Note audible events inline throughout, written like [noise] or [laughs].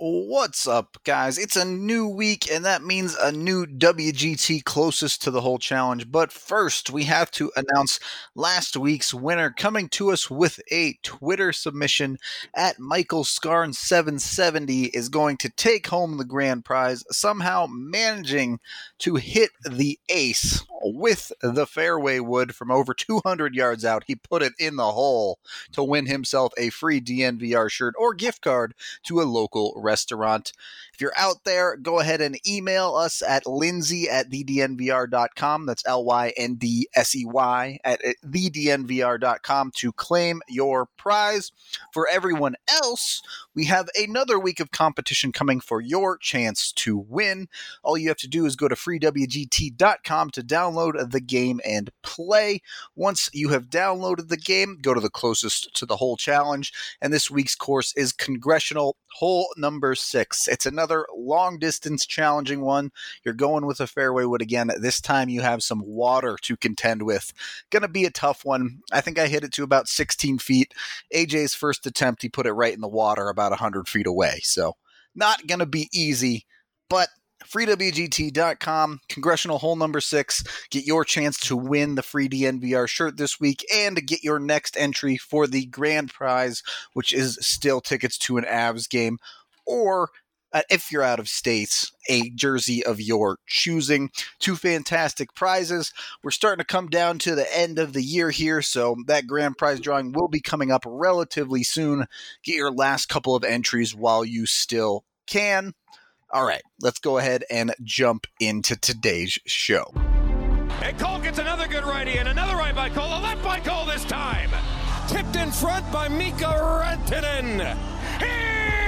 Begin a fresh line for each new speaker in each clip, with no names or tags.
What's up, guys? It's a new week, and that means a new WGT closest to the hole challenge. But first, we have to announce last week's winner coming to us with a Twitter submission at Michael Scarn 770 is going to take home the grand prize, somehow managing to hit the ace with the fairway wood from over 200 yards out. He put it in the hole to win himself a free DNVR shirt or gift card to a local restaurant. If you're out there, go ahead and email us at lyndsey at thednvr.com. That's L Y N D S E Y at thednvr.com to claim your prize. For everyone else, we have another week of competition coming for your chance to win. All you have to do is go to freewgt.com to download the game and play. Once you have downloaded the game, go to the closest to the hole challenge. And this week's course is Congressional Hole number six. It's another long distance challenging one. You're going with a fairway wood again. This time you have some water to contend with. Gonna be a tough one. I think I hit it to about 16 feet. AJ's first attempt, he put it right in the water about 100 feet away. So not gonna be easy, but freewgt.com congressional hole number six get your chance to win the free dnvr shirt this week and get your next entry for the grand prize which is still tickets to an avs game or uh, if you're out of state, a jersey of your choosing. Two fantastic prizes. We're starting to come down to the end of the year here, so that grand prize drawing will be coming up relatively soon. Get your last couple of entries while you still can. All right, let's go ahead and jump into today's show.
And Cole gets another good righty and another right by Cole, a left by Cole this time. Tipped in front by Mikko Rantanen. He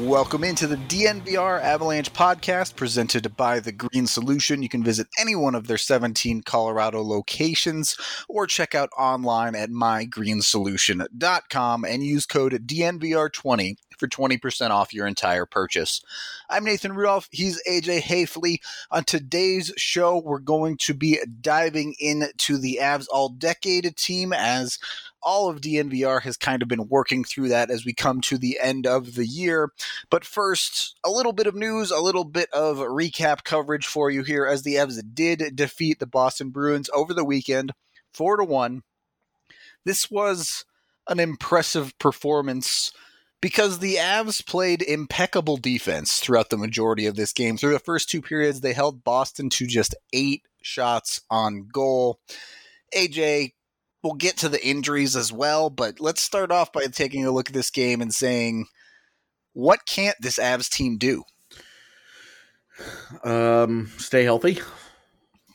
Welcome into the DNVR Avalanche podcast presented by The Green Solution. You can visit any one of their 17 Colorado locations or check out online at mygreensolution.com and use code DNVR20 for 20% off your entire purchase. I'm Nathan Rudolph. He's AJ Haefele. On today's show, we're going to be diving into the Avs All Decade team as all of DNVR has kind of been working through that as we come to the end of the year. But first, a little bit of news, a little bit of recap coverage for you here as the Avs did defeat the Boston Bruins over the weekend, 4 to 1. This was an impressive performance because the Avs played impeccable defense throughout the majority of this game. Through the first two periods, they held Boston to just 8 shots on goal. AJ we'll get to the injuries as well, but let's start off by taking a look at this game and saying, what can't this Avs team do?
Um, stay healthy.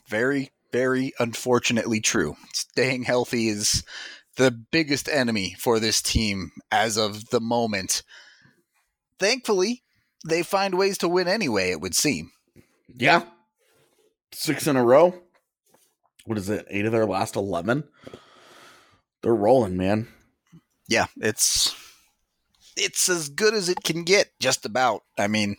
Very, very unfortunately true. Staying healthy is the biggest enemy for this team as of the moment. Thankfully, they find ways to win anyway, it would seem.
Yeah. Six in a row. What is it? Eight of their last 11? They're rolling, man.
Yeah, it's it's as good as it can get, just about. I mean,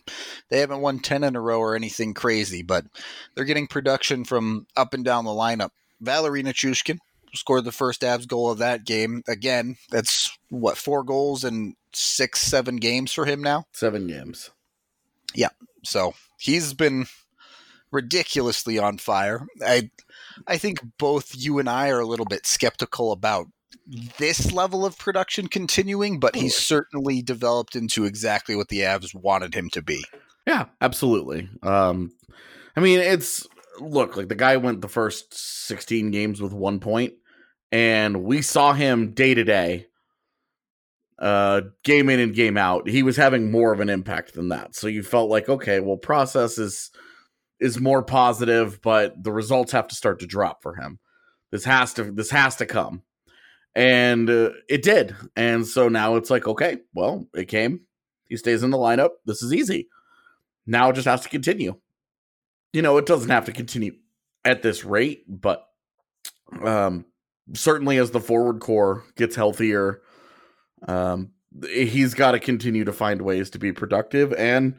they haven't won 10 in a row or anything crazy, but they're getting production from up and down the lineup. Valeri Nichushkin scored the first Avs goal of that game. Again, that's what, four goals in six, seven games for him now?
Seven games.
Yeah. So he's been ridiculously on fire. I I think both you and I are a little bit skeptical about this level of production continuing, but he's certainly developed into exactly what the Avs wanted him to be.
Yeah, absolutely. Um, I mean, it's look like the guy went the first 16 games with one point, and we saw him day to day, uh, game in and game out. He was having more of an impact than that. So you felt like, okay, well, process is is more positive, but the results have to start to drop for him. This has to this has to come. And uh, it did. And so now it's like, okay, well, it came. He stays in the lineup. This is easy. Now it just has to continue. You know, it doesn't have to continue at this rate, but um certainly as the forward core gets healthier, um he's got to continue to find ways to be productive and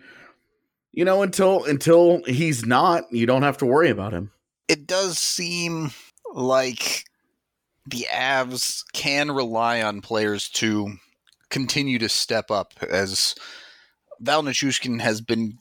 you know until until he's not you don't have to worry about him.
It does seem like the avs can rely on players to continue to step up as val Nichushkin has been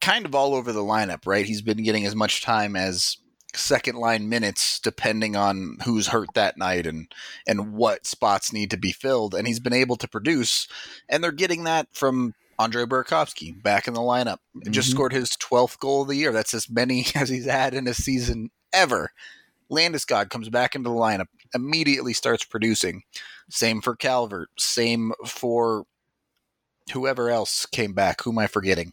kind of all over the lineup right? He's been getting as much time as second line minutes depending on who's hurt that night and and what spots need to be filled. And he's been able to produce and they're getting that from Andre Burakovsky back in the lineup. Mm-hmm. Just scored his 12th goal of the year. That's as many [laughs] as he's had in a season ever. Landeskog comes back into the lineup, immediately starts producing. Same for Calvert. Same for whoever else came back. Who am I forgetting?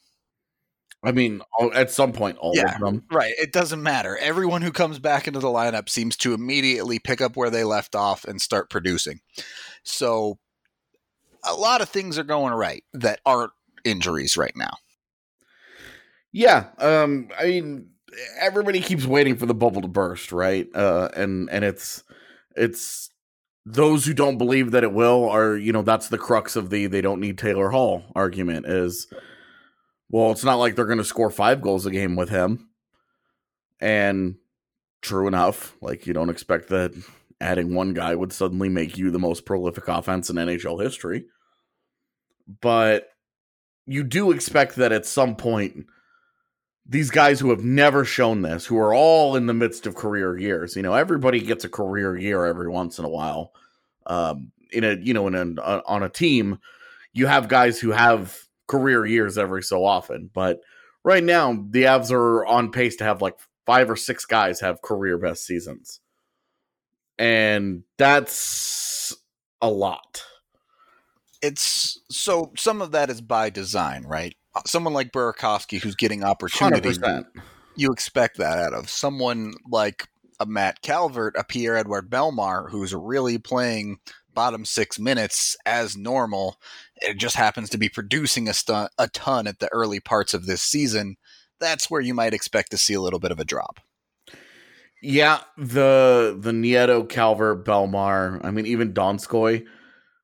I mean, at some point, all yeah, of them.
Right. It doesn't matter. Everyone who comes back into the lineup seems to immediately pick up where they left off and start producing. So, a lot of things are going right that aren't injuries right now.
Yeah. Um, I mean, everybody keeps waiting for the bubble to burst, right? Uh, and and it's it's those who don't believe that it will are you know that's the crux of the they don't need Taylor Hall argument is well, it's not like they're going to score five goals a game with him. And true enough, like you don't expect that adding one guy would suddenly make you the most prolific offense in NHL history. But you do expect that at some point, these guys who have never shown this, who are all in the midst of career years, you know, everybody gets a career year every once in a while. Um, in a, you know, in a, on a team, you have guys who have career years every so often. But right now, the Avs are on pace to have like five or six guys have career best seasons. And that's a lot.
It's so some of that is by design, right? Uh, someone like Burakovsky who's getting opportunity, 100%. you expect that out of someone like a Matt Calvert, a Pierre-Edouard Bellemare, who's really playing bottom six minutes as normal. It just happens to be producing a, stu- a ton at the early parts of this season. That's where you might expect to see a little bit of a drop.
Yeah, the the Nieto, Calvert, Belmar. I mean, even Donskoy.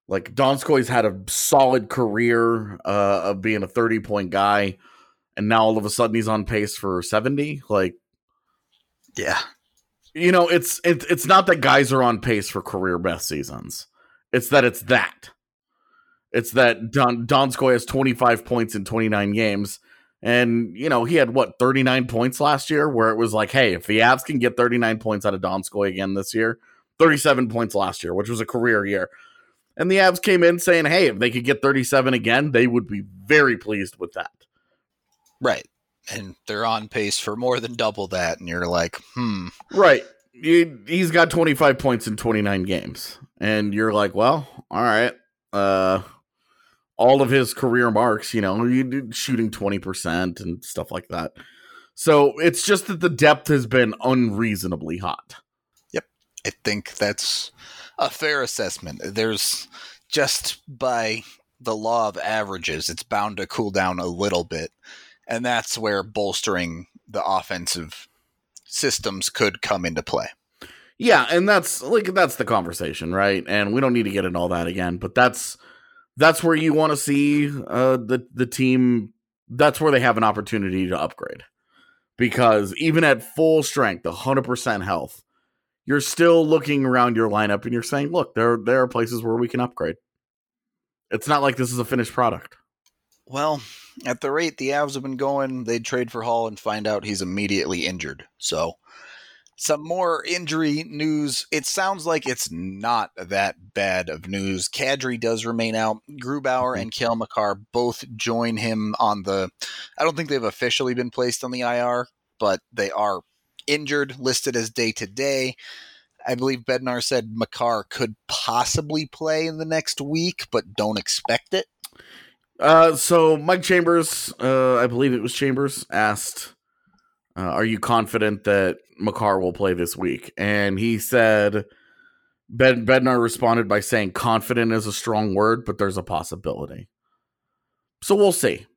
Like Donskoy's had a solid career uh, of being a thirty point guy, and now all of a sudden he's on pace for seventy. Like,
yeah,
you know, it's it's it's not that guys are on pace for career best seasons. It's that it's that. It's that Don Donskoy has 25 points in 29 games. And, you know, he had what, 39 points last year, where it was like, hey, if the Avs can get 39 points out of Donskoy again this year, 37 points last year, which was a career year. And the Avs came in saying, hey, if they could get 37 again, they would be very pleased with that.
Right. And they're on pace for more than double that. And you're like, hmm.
Right he, he's got 25 points in 29 games and you're like well all right uh all of his career marks you know shooting 20% and stuff like that so it's just that the depth has been unreasonably hot
yep i think that's a fair assessment there's just by the law of averages it's bound to cool down a little bit and that's where bolstering the offensive systems could come into play.
Yeah, and that's like that's the conversation, right? And we don't need to get into all that again, but that's that's where you want to see uh, the the team. That's where they have an opportunity to upgrade, because even at full strength, hundred percent health, you're still looking around your lineup and you're saying, "Look, there there are places where we can upgrade." It's not like this is a finished product.
Well, at the rate the Avs have been going, they'd trade for Hall and find out he's immediately injured. So, some more injury news. It sounds like it's not that bad of news. Kadri does remain out. Grubauer mm-hmm. and Cale Makar both join him on the. I don't think they've officially been placed on the IR, but they are injured, listed as day to day. I believe Bednar said Makar could possibly play in the next week, but don't expect it.
Uh, so Mike Chambers, uh, I believe it was Chambers, asked uh, "Are you confident that Makar will play this week?" And he said, "Ben Bednar responded by saying, confident is a strong word, but there's a possibility." So we'll see.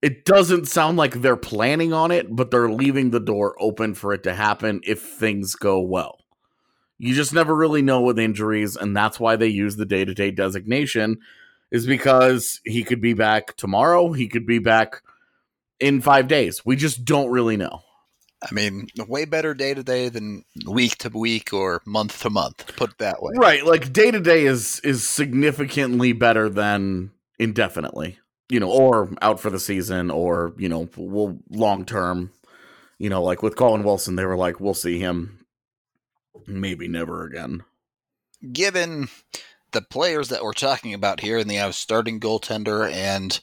It doesn't sound like they're planning on it, but they're leaving the door open for it to happen if things go well. You just never really know with injuries, and that's why they use the day to day designation, is because he could be back tomorrow, he could be back in five days. We just don't really know.
I mean, way better day to day than week to week or month to month. Put it that way.
Right, like day to day is is significantly better than indefinitely. You know, or out for the season, or you know, will long term. You know, like with Colin Wilson, they were like, "We'll see him, maybe never again."
Given the players that we're talking about here, and they have starting goaltender and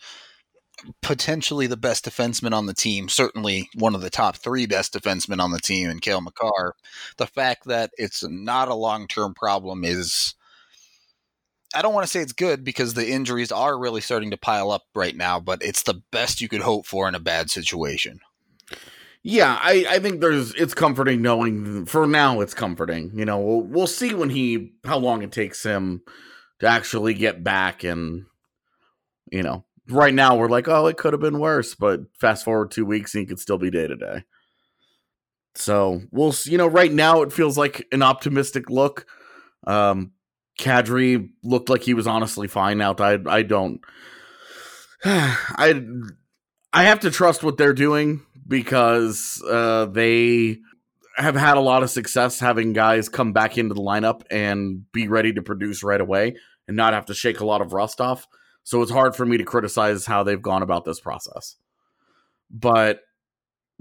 potentially the best defenseman on the team, certainly one of the top three best defensemen on the team and Cale Makar. The fact that it's not a long term problem is. I don't want to say it's good because the injuries are really starting to pile up right now, but it's the best you could hope for in a bad situation.
Yeah, I, I think there's it's comforting knowing for now it's comforting. You know, we'll we'll see when he how long it takes him to actually get back and you know, right now we're like, oh, it could have been worse, but fast forward two weeks and he could still be day to day. So we'll, you know, right now it feels like an optimistic look. Um, Kadri looked like he was honestly fine out. I, I don't, [sighs] I, I have to trust what they're doing because uh, they have had a lot of success having guys come back into the lineup and be ready to produce right away and not have to shake a lot of rust off. So it's hard for me to criticize how they've gone about this process. But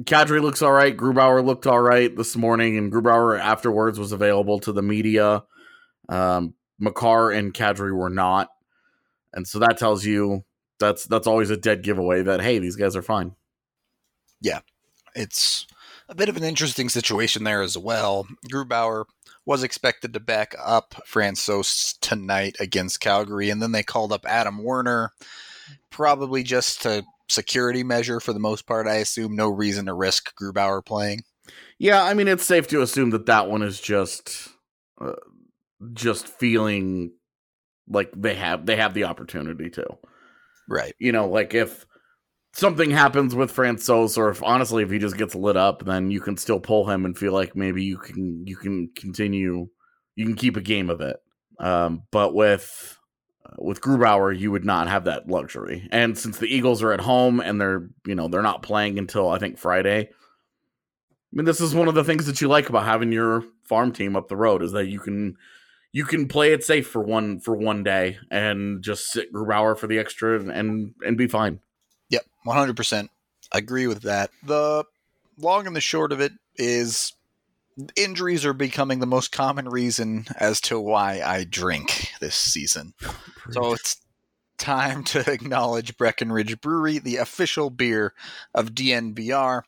Kadri looks all right. Grubauer looked all right this morning, and Grubauer afterwards was available to the media. Um, Makar and Kadri were not, and so that tells you that's that's always a dead giveaway that hey, these guys are fine.
Yeah, it's a bit of an interesting situation there as well. Grubauer was expected to back up Francouz tonight against Calgary, and then they called up Adam Werner, probably just to security measure for the most part. I assume no reason to risk Grubauer playing.
Yeah, I mean it's safe to assume that that one is just uh, just feeling like they have they have the opportunity to.
Right.
You know, like if something happens with Francouz, or if honestly, if he just gets lit up, then you can still pull him and feel like maybe you can you can continue, you can keep a game of it. Um, but with with Grubauer, you would not have that luxury. And since the Eagles are at home and they're you know they're not playing until I think Friday. I mean, this is one of the things that you like about having your farm team up the road is that you can you can play it safe for one for one day and just sit Grubauer for the extra and and, and be fine.
Yep, 100%. I agree with that. The long and the short of it is injuries are becoming the most common reason as to why I drink this season. [sighs] So it's time to acknowledge Breckenridge Brewery, the official beer of DNVR.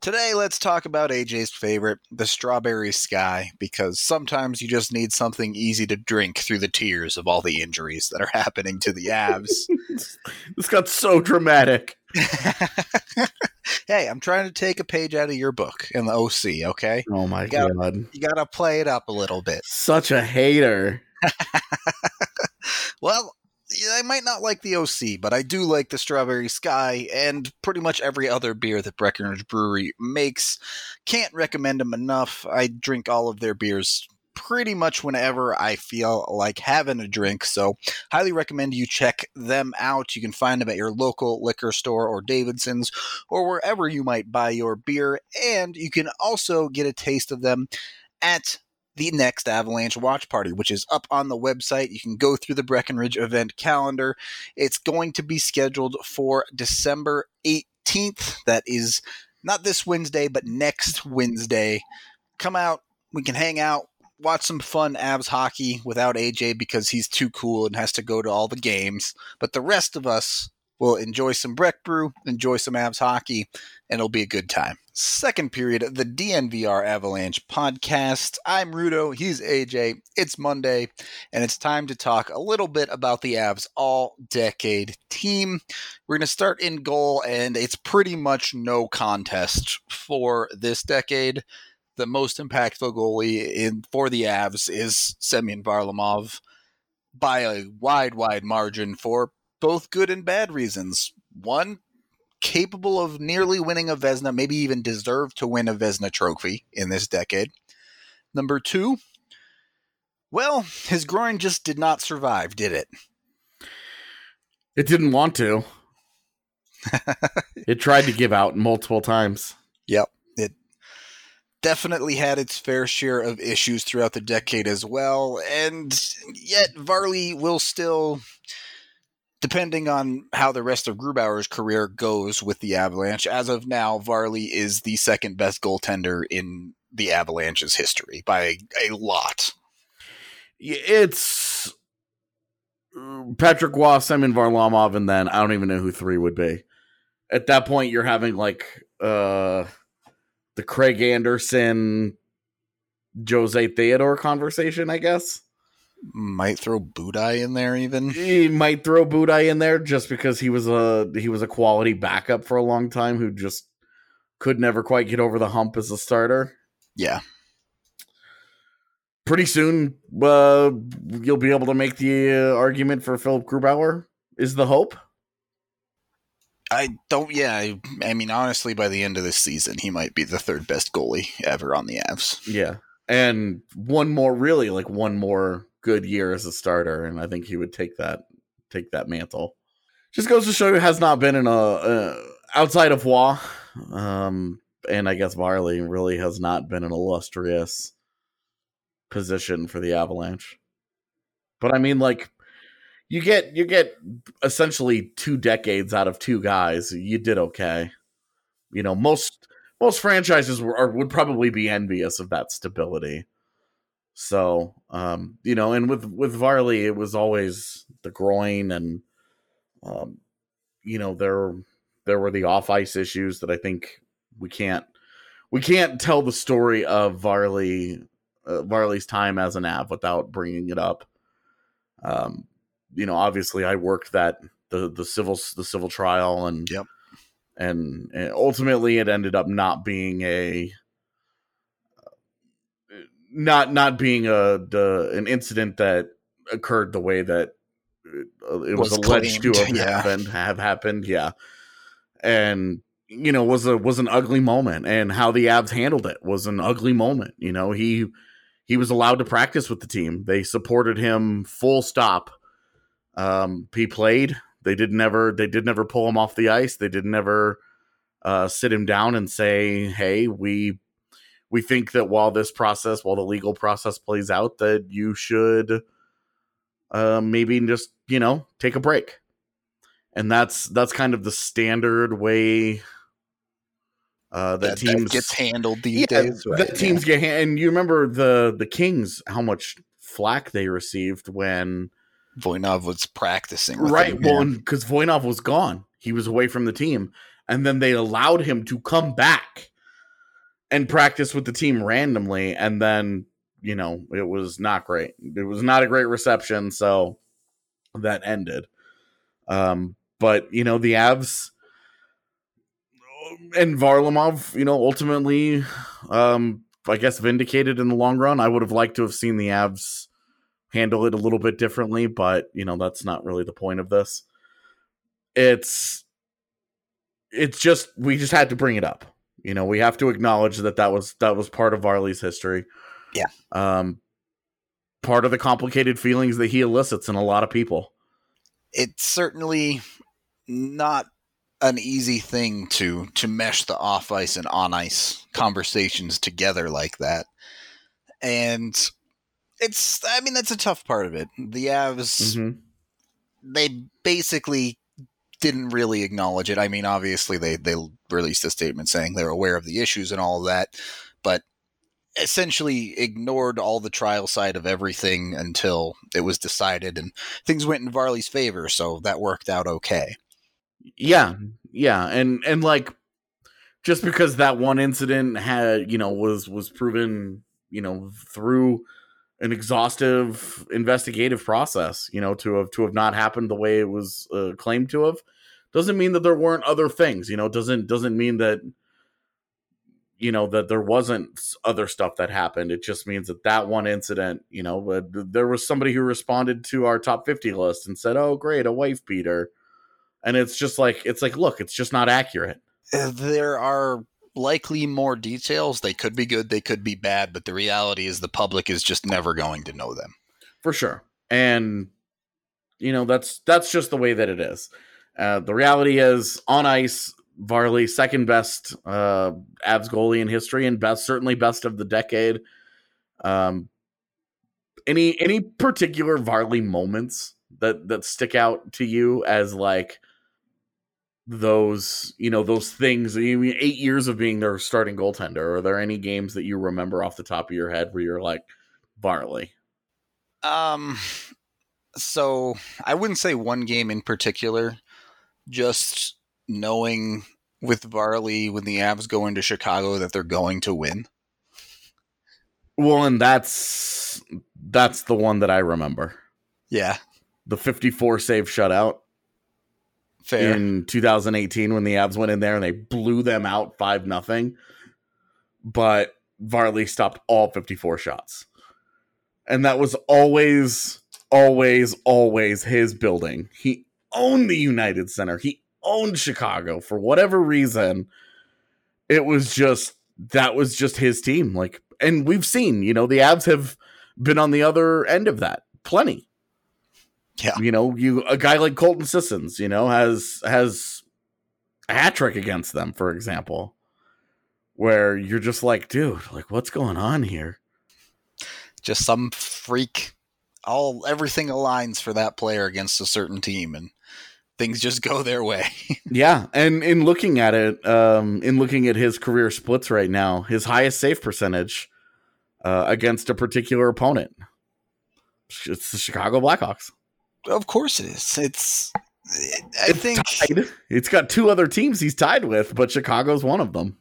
Today, let's talk about AJ's favorite, the Strawberry Sky, because sometimes you just need something easy to drink through the tears of all the injuries that are happening to the Avs. [laughs]
this got so dramatic. [laughs]
hey, I'm trying to take a page out of your book in the OC, okay?
Oh my
You gotta-
god.
You got to play it up a little bit.
Such a hater. [laughs]
Well, I might not like the OC, but I do like the Strawberry Sky and pretty much every other beer that Breckenridge Brewery makes. Can't recommend them enough. I drink all of their beers pretty much whenever I feel like having a drink, so highly recommend you check them out. You can find them at your local liquor store or Davidson's or wherever you might buy your beer, and you can also get a taste of them at the next Avalanche Watch Party, which is up on the website. You can go through the Breckenridge event calendar. It's going to be scheduled for December 18th. That is not this Wednesday, but next Wednesday. Come out. We can hang out, watch some fun Avs hockey without AJ because he's too cool and has to go to all the games. But the rest of us We'll enjoy some Breck Brew, enjoy some Avs hockey, and it'll be a good time. Second period, the DNVR Avalanche podcast. I'm Rudo, he's AJ. It's Monday, and it's time to talk a little bit about the Avs all decade team. We're going to start in goal, and it's pretty much no contest for this decade. The most impactful goalie in for the Avs is Semyon Varlamov by a wide, wide margin for both good and bad reasons. One, capable of nearly winning a Vezina, maybe even deserve to win a Vezina trophy in this decade. Number two, well, his groin just did not survive, did it?
It didn't want to. [laughs] it tried to give out multiple times.
Yep. It definitely had its fair share of issues throughout the decade as well. And yet, Varley will still depending on how the rest of Grubauer's career goes with the Avalanche, as of now, Varley is the second best goaltender in the Avalanche's history by a lot.
It's uh, Patrick Roy, Semyon Varlamov, and then I don't even know who three would be. At that point, you're having like uh the Craig Anderson, Jose Theodore conversation, I guess
might throw Budaj in there even.
He might throw Budaj in there just because he was a he was a quality backup for a long time who just could never quite get over the hump as a starter.
Yeah.
Pretty soon, uh, you'll be able to make the uh, argument for Philip Grubauer. Is the hope?
I don't. Yeah, I, I mean, honestly, by the end of this season, he might be the third best goalie ever on the Avs.
Yeah, and one more, really, like one more good year as a starter, and I think he would take that take that mantle. Just goes to show you has not been in a uh, outside of Roy, um, and I guess Varley really has not been an illustrious position for the Avalanche. But I mean, like you get you get essentially two decades out of two guys. You did okay. You know most most franchises were, are, would probably be envious of that stability. So, um, you know, and with with Varley, it was always the groin, and um, you know, there there were the off ice issues that I think we can't we can't tell the story of Varley uh, Varley's time as an Av without bringing it up. Um, you know, obviously, I worked that the the civil the civil trial, and
yep.
and, and ultimately, it ended up not being a not not being a the, an incident that occurred the way that uh, it was, was alleged claimed, to have yeah. happened have happened yeah. And you know was a was an ugly moment and how the Avs handled it was an ugly moment you know? He he was allowed to practice with the team. They supported him full stop. Um he played. They did never they did never pull him off the ice. They did never uh sit him down and say hey we we think that while this process, while the legal process plays out, that you should uh, maybe just you know take a break, and that's that's kind of the standard way uh, that, that teams
that gets handled these yeah, days.
Right? That teams yeah. get and you remember the the Kings how much flack they received when
Voynov was practicing,
right? Him, well, because Voynov was gone, he was away from the team, and then they allowed him to come back and practice with the team randomly and then you know it was not great. It was not a great reception so that ended. Um but you know the avs and varlamov you know ultimately um i guess vindicated in the long run. I would have liked to have seen the avs handle it a little bit differently but you know that's not really the point of this. It's it's just we just had to bring it up you know, we have to acknowledge that that was that was part of Varley's history.
Yeah.
Um, part of the complicated feelings that he elicits in a lot of people.
It's certainly not an easy thing to to mesh the off ice and on ice conversations together like that. And it's I mean that's a tough part of it. The Avs mm-hmm. they basically didn't really acknowledge it. I mean, obviously they they released a statement saying they're aware of the issues and all of that, but essentially ignored all the trial side of everything until it was decided and things went in Varley's favor, so that worked out okay.
Yeah, yeah, and and like just because that one incident had you know was was proven you know through an exhaustive investigative process you know to have to have not happened the way it was uh, claimed to have. Doesn't mean that there weren't other things you know doesn't doesn't mean that you know that there wasn't other stuff that happened. It just means that that one incident you know uh, there was somebody who responded to our top 50 list and said oh great a wife beater. And it's just like it's like look it's just not accurate.
Uh, There are likely more details. They could be good, they could be bad, but the reality is the public is just never going to know them.
for sure and you know that's that's just the way that it is uh, the reality is on ice varley second best uh avs goalie in history and best certainly best of the decade um any any particular varley moments that that stick out to you as like those you know those things I mean, eight years of being their starting goaltender are there any games that you remember off the top of your head where you're like varley
Um, so I wouldn't say one game in particular, just knowing with Varley when the Avs go into Chicago that they're going to win.
Well, and that's that's the one that I remember.
Yeah,
The 54 save shutout
fair.
in 2018 when the Avs went in there and they blew them out 5 nothing. But Varley stopped all 54 shots. And that was always always always his building. He owned the United Center. He owned Chicago for whatever reason. It was just that was just his team like and we've seen, you know, the Avs have been on the other end of that plenty.
Yeah.
You know, you a guy like Colton Sissons, you know, has has a hat trick against them, for example, where you're just like, dude, like what's going on here?
just some freak. All everything aligns for that player against a certain team, and things just go their way. [laughs]
Yeah, and in looking at it, um, in looking at his career splits right now, his highest save percentage uh, against a particular opponent, it's the Chicago Blackhawks.
Of course, it is. It's. I
It's
think
tied. It's got two other teams he's tied with, but Chicago's one of them.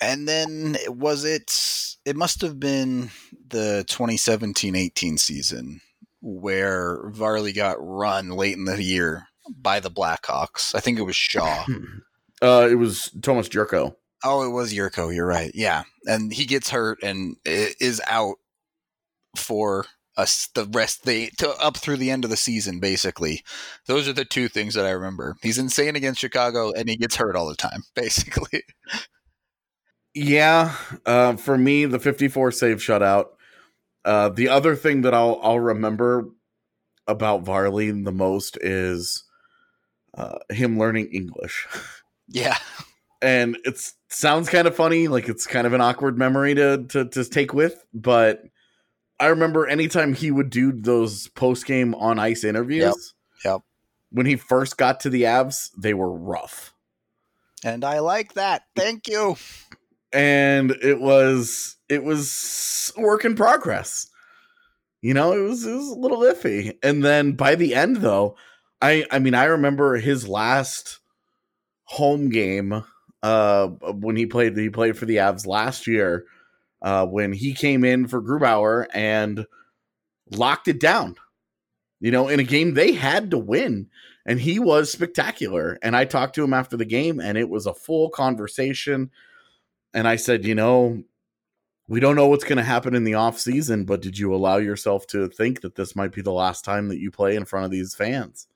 And then was it? It must have been the 2017-18 season where Varley got run late in the year by the Blackhawks. I think it was Shaw. [laughs]
Uh, it was Tomas Jurco.
oh, it was Jurco. You're right. Yeah, and he gets hurt and is out for us the rest they to up through the end of the season. Basically, those are the two things that I remember. He's insane against Chicago, and he gets hurt all the time. [laughs] Basically,
Yeah, uh, for me, the 54 save shutout. Uh, the other thing that I'll I'll remember about Varley the most is uh, him learning English, [laughs]
yeah.
and it sounds kind of funny, like it's kind of an awkward memory to to to take with. But I remember anytime he would do those post game on ice interviews.
Yep.
When he first got to the Avs, they were rough.
And I like that. Thank you.
and it was it was a work in progress. You know, it was it was a little iffy. And then by the end though, I I mean I remember his last home game uh when he played he played for the Avs last year uh when he came in for Grubauer and locked it down. You know, in a game they had to win and he was spectacular. And I talked to him after the game and it was a full conversation and I said, you know, we don't know what's going to happen in the off season, but did you allow yourself to think that this might be the last time that you play in front of these fans?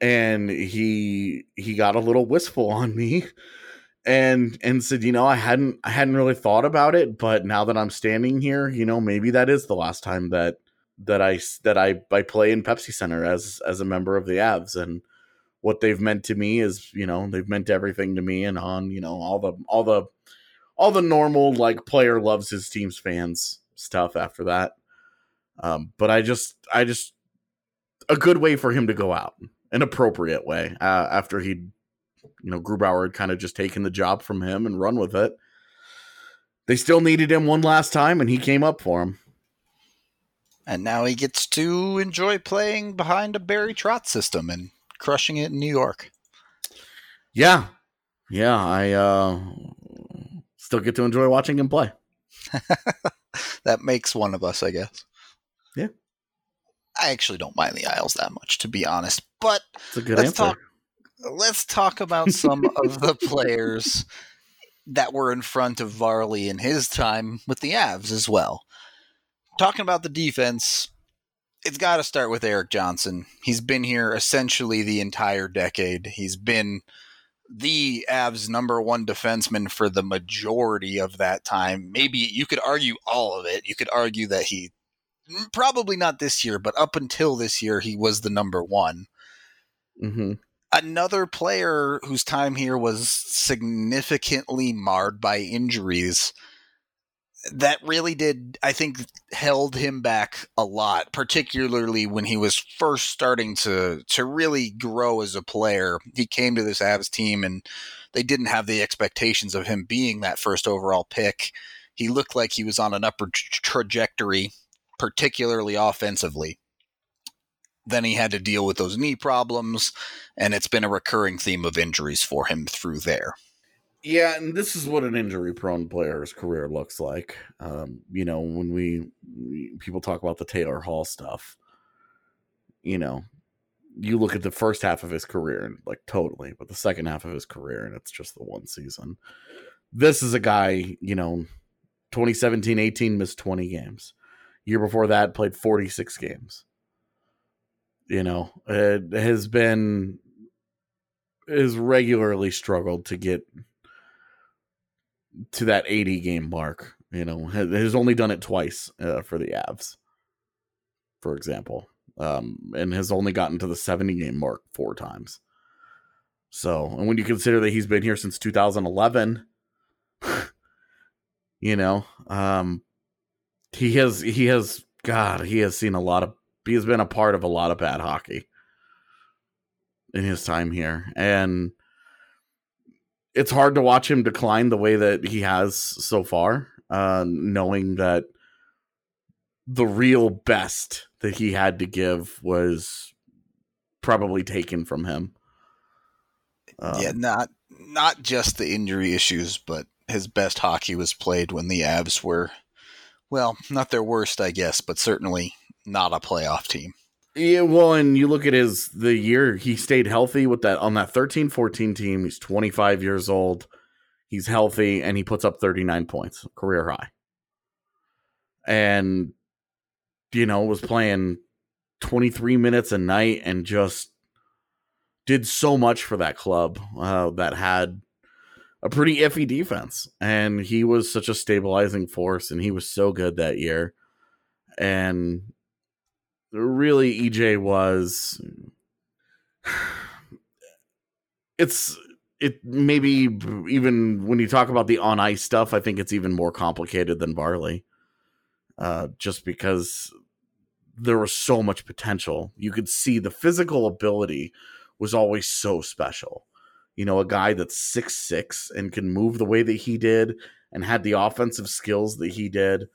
And he he got a little wistful on me and and said, you know, I hadn't I hadn't really thought about it, but now that I'm standing here, you know, maybe that is the last time that that I that I I play in Pepsi Center as as a member of the Avs and what they've meant to me is you know they've meant everything to me and on you know all the all the all the normal like player loves his team's fans stuff after that. Um but i just i just a good way for him to go out an appropriate way uh, after he you know grubauer had kind of just taken the job from him and run with it they still needed him one last time and he came up for him
And now he gets to enjoy playing behind a Barry Trotz system and crushing it in New York.
Yeah. Yeah, I uh still get to enjoy watching him play. [laughs]
that makes one of us, I guess.
Yeah.
I actually don't mind the Isles that much, to be honest. But
It's a good
let's
answer.
talk. Let's talk about some of [laughs] the players that were in front of Varley in his time with the Avs as well. Talking about the defense, it's got to start with Erik Johnson. He's been here essentially the entire decade. He's been the Avs number one defenseman for the majority of that time. Maybe you could argue all of it. You could argue that he probably not this year, but up until this year, he was the number one.
hmm
Another player whose time here was significantly marred by injuries that really did, I think, held him back a lot, particularly when he was first starting to to really grow as a player. He came to this Avs team and they didn't have the expectations of him being that first overall pick. He looked like he was on an upward tra- trajectory, particularly offensively. Then he had to deal with those knee problems, and it's been a recurring theme of injuries for him through there.
Yeah, and this is what an injury-prone player's career looks like. Um, you know, when we, people talk about the Taylor Hall stuff, you know, you look at the first half of his career and like totally, but the second half of his career and it's just the one season. This is a guy, you know, 2017-18 missed 20 games. Year before that played 46 games. You know, it has been has regularly struggled to get to that 80 game mark. You know, has, only done it twice uh, for the Avs, for example, um, and has only gotten to the 70 game mark four times. So, and when you consider that he's been here since 2011, [laughs] you know, um, he has he has God, he has seen a lot of he has been a part of a lot of bad hockey in his time here, and it's hard to watch him decline the way that he has so far, uh, knowing that the real best that he had to give was probably taken from him. Um,
yeah, not not just the injury issues, but his best hockey was played when the Avs were, well, not their worst, I guess, but certainly not a playoff team.
Yeah, well, and you look at his the year he stayed healthy with that on that 13-14 team. He's 25 years old. He's healthy and he puts up 39 points, career high. And you know, was playing 23 minutes a night and just did so much for that club uh, that had a pretty iffy defense. And he was such a stabilizing force and he was so good that year. And really EJ was it's it maybe even when you talk about the on ice stuff, I think it's even more complicated than Varley. Uh, just because there was so much potential. You could see the physical ability was always so special. You know, a guy that's six six and can move the way that he did and had the offensive skills that he did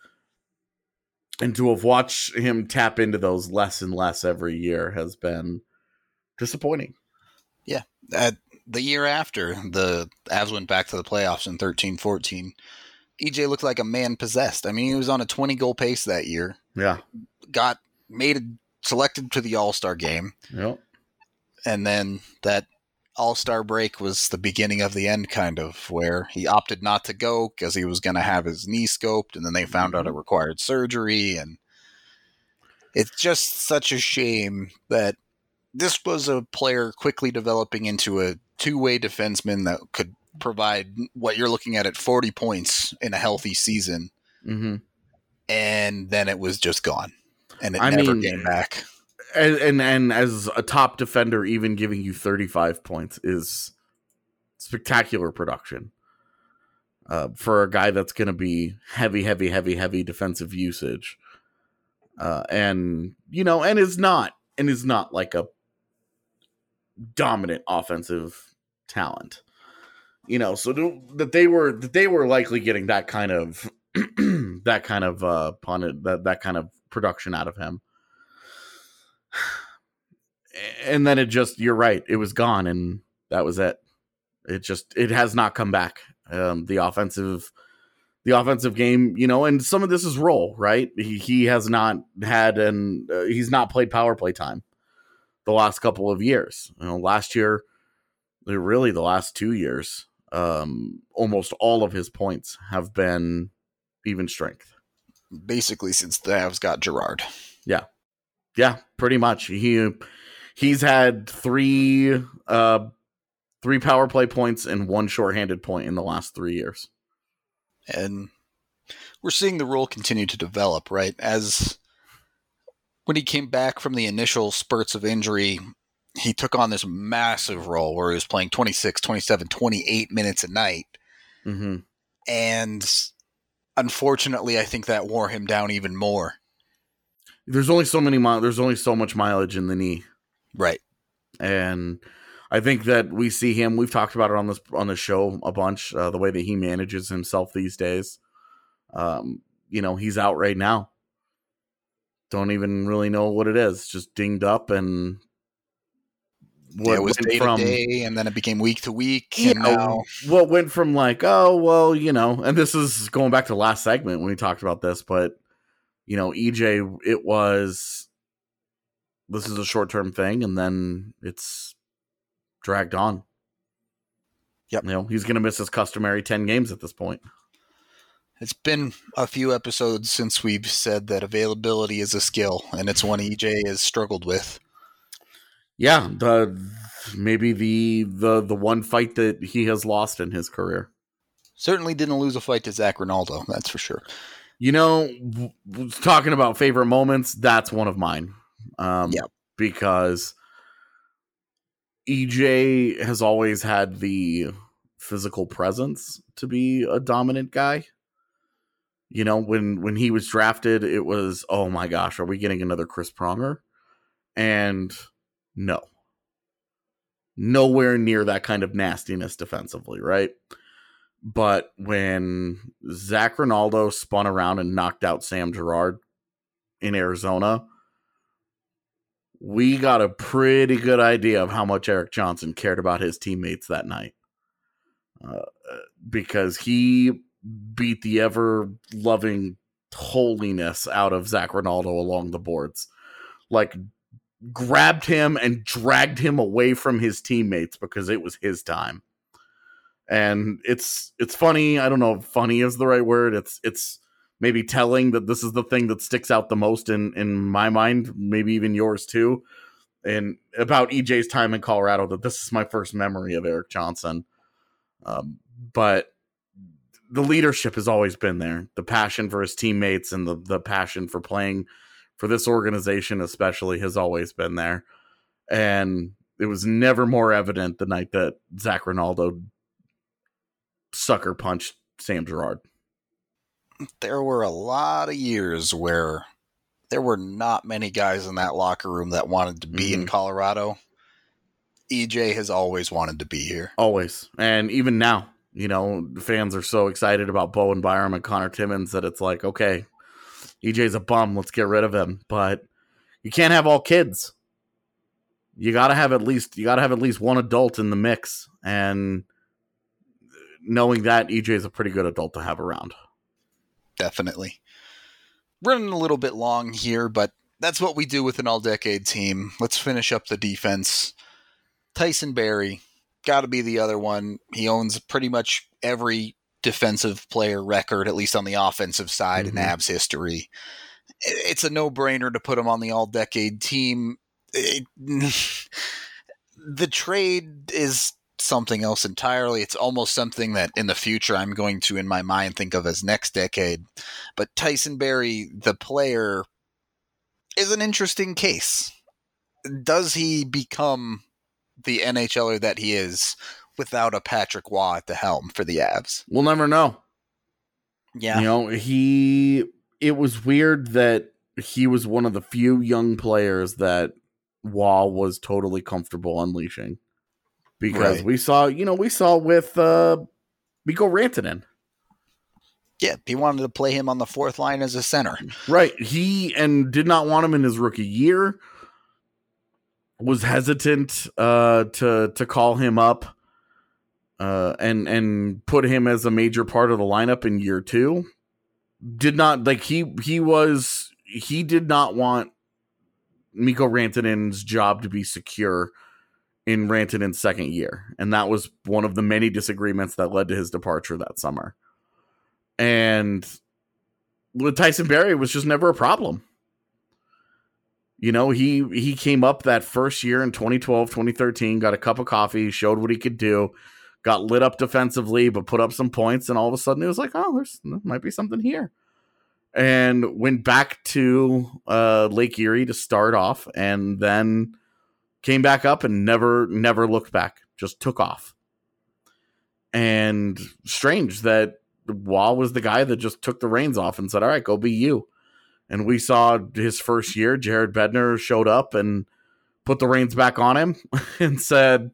and to have watched him tap into those less and less every year has been disappointing.
Uh, the year after the Avs went back to the playoffs in 13 14, EJ looked like a man possessed. I mean, he was on a 20 goal pace that year,
Yeah.
got made selected to the All Star game,
Yep.
and then that All Star break was the beginning of the end, kind of, where he opted not to go because he was going to have his knee scoped, and then they found out it required surgery, and it's just such a shame that this was a player quickly developing into a two-way defenseman that could provide what you're looking at at 40 points in a healthy season,
Mm-hmm.
and then it was just gone, and it
I
never
mean,
came back.
And, and and as a top defender, even giving you 35 points is spectacular production. Uh, for a guy that's going to be heavy, heavy, heavy, heavy defensive usage, uh, and you know, and is not, and is not like a dominant offensive talent. You know, so to, that they were that they were likely getting that kind of [clears throat] that kind of uh pun that that kind of production out of him. And then it just you're right, it was gone and that was it. It just it has not come back. Um, the offensive the offensive game, you know, and some of this is role, right? He he has not had and uh, he's not played power play time the last couple of years. You know, last year, really the last two years, um, almost all of his points have been even strength.
Basically, since the Avs got Girard.
Yeah, yeah, pretty much. He he's had three uh three power play points and one shorthanded point in the last three years.
And we're seeing the role continue to develop, right? As when he came back from the initial spurts of injury, he took on this massive role where he was playing 26, 27, 28 minutes a night.
Mm-hmm.
And unfortunately, I think that wore him down even more.
There's only so many mi- there's only so much mileage in the knee.
Right.
And I think that we see him. We've talked about it on this on the show a bunch. Uh, the way that he manages himself these days. Um, you know, he's out right now. Don't even really know what it is. Just dinged up and
what yeah, it was day from, to day, and then it became week to week.
You
and
know,
now
what went from like, oh well, you know, and this is going back to last segment when we talked about this, but you know, EJ, it was this is a short term thing, and then it's dragged on.
Yep.
You know, he's going to miss his customary 10 games at this point.
It's been a few episodes since we've said that availability is a skill, and it's one EJ has struggled with.
Yeah, the maybe the the the one fight that he has lost in his career.
Certainly didn't lose a fight to Zac Rinaldo, that's for sure.
You know, talking about favorite moments, that's one of mine. Um,
yeah,
because EJ has always had the physical presence to be a dominant guy. You know, when when he was drafted, it was, oh my gosh, are we getting another Chris Pronger? And no. Nowhere near that kind of nastiness defensively, right? But when Zac Rinaldo spun around and knocked out Sam Girard in Arizona, we got a pretty good idea of how much Erik Johnson cared about his teammates that night. Uh, because he beat the ever loving holiness out of Zac Rinaldo along the boards. Like, grabbed him and dragged him away from his teammates because it was his time. And it's it's funny. I don't know if funny is the right word. It's it's maybe telling that this is the thing that sticks out the most in in my mind, maybe even yours too. And about EJ's time in Colorado, that this is my first memory of Erik Johnson. Um, but the leadership has always been there. The passion for his teammates and the the passion for playing for this organization, especially, has always been there. And it was never more evident the night that Zac Rinaldo sucker punched Sam Girard.
there were a lot of years where there were not many guys in that locker room that wanted to be mm-hmm. in Colorado. EJ has always wanted to be here.
Always. And even now, you know, fans are so excited about Bo and Byram and Connor Timmins that it's like, okay, EJ's a bum. Let's get rid of him. But you can't have all kids. You got to have at least you got to have at least one adult in the mix and knowing that EJ is a pretty good adult to have around
definitely. Running a little bit long here, but that's what we do with an all decade team. Let's finish up the defense. Tyson Barrie, got to be the other one. He owns pretty much every defensive player record, at least on the offensive side mm-hmm. in Avs history. It's a no brainer to put him on the all decade team. It, [laughs] the trade is something else entirely. It's almost something that in the future I'm going to, in my mind, think of as next decade. But Tyson Barrie, the player, is an interesting case. Does he become the NHLer that he is without a Patrick Roy at the helm for the Avs?
We'll never know.
Yeah.
You know, he, it was weird that he was one of the few young players that Roy was totally comfortable unleashing because right. we saw, you know, we saw with uh Mikko Rantanen.
Yeah, he wanted to play him on the fourth line as a center.
Right. He and did not want him in his rookie year. was hesitant uh, to to call him up uh, and and put him as a major part of the lineup in year two. Did not like he he was he did not want Mikko Rantanen's job to be secure in Rantanen's second year, and that was one of the many disagreements that led to his departure that summer. And with Tyson Barrie was just never a problem. You know, he he came up that first year in 2012, 2013, got a cup of coffee, showed what he could do, got lit up defensively, but put up some points, and all of a sudden it was like, oh, there's there might be something here. And went back to uh, Lake Erie to start off, and then came back up and never never looked back. Just took off. And strange that Wall was the guy that just took the reins off and said, "All right, go be you." And we saw his first year, Jared Bednar showed up and put the reins back on him [laughs] and said,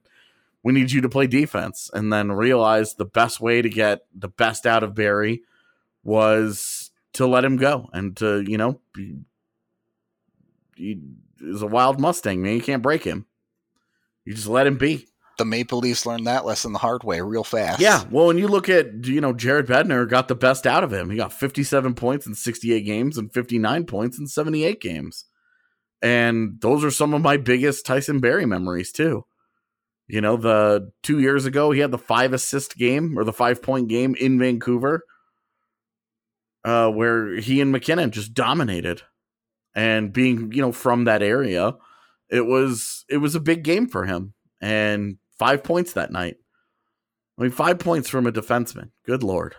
we need you to play defense. And then realized the best way to get the best out of Barrie was to let him go and to, you know, be, is a wild Mustang, man. You can't break him. You just let him be.
The Maple Leafs learned that lesson the hard way real fast.
Yeah. Well, when you look at, you know, Jared Bednar got the best out of him. He got 57 points in 68 games and 59 points in 78 games. And those are some of my biggest Tyson Barrie memories, too. You know, the two years ago, he had the five assist game or the five point game in Vancouver, uh, where he and MacKinnon just dominated. And being, you know, from that area, it was it was a big game for him. And five points that night. I mean, five points from a defenseman. Good lord.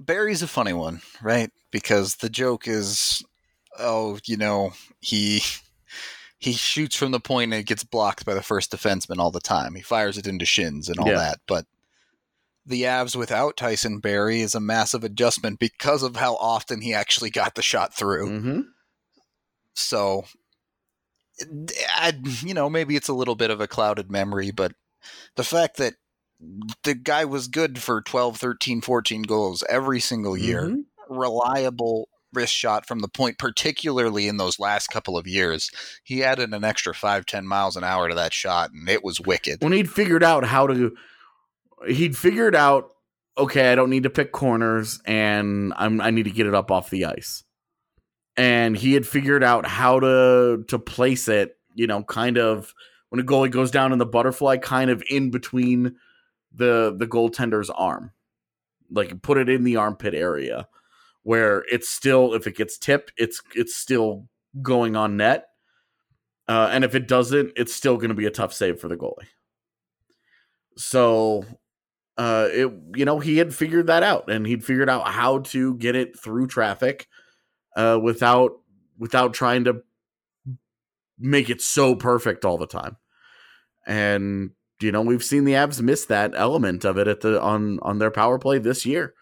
Barrie's a funny one, right? Because the joke is, oh, you know, he he shoots from the point and it gets blocked by the first defenseman all the time. He fires it into shins and all yeah. that. But the Avs without Tyson Barrie is a massive adjustment because of how often he actually got the shot through.
Mm-hmm.
So, I, you know, maybe it's a little bit of a clouded memory, but the fact that the guy was good for 12, 13, 14 goals every single year, mm-hmm. reliable wrist shot from the point, particularly in those last couple of years. He added an extra five, 10 miles an hour to that shot, and it was wicked.
When he'd figured out how to, he'd figured out, okay, I don't need to pick corners, and I'm, I need to get it up off the ice. And he had figured out how to to place it, you know, kind of when a goalie goes down in the butterfly, kind of in between the the goaltender's arm, like put it in the armpit area where it's still if it gets tipped, it's it's still going on net. Uh, and if it doesn't, it's still going to be a tough save for the goalie. So, uh, it you know he had figured that out, and he'd figured out how to get it through traffic, uh, without without trying to make it so perfect all the time. And you know we've seen the Avs miss that element of it at the on on their power play this year.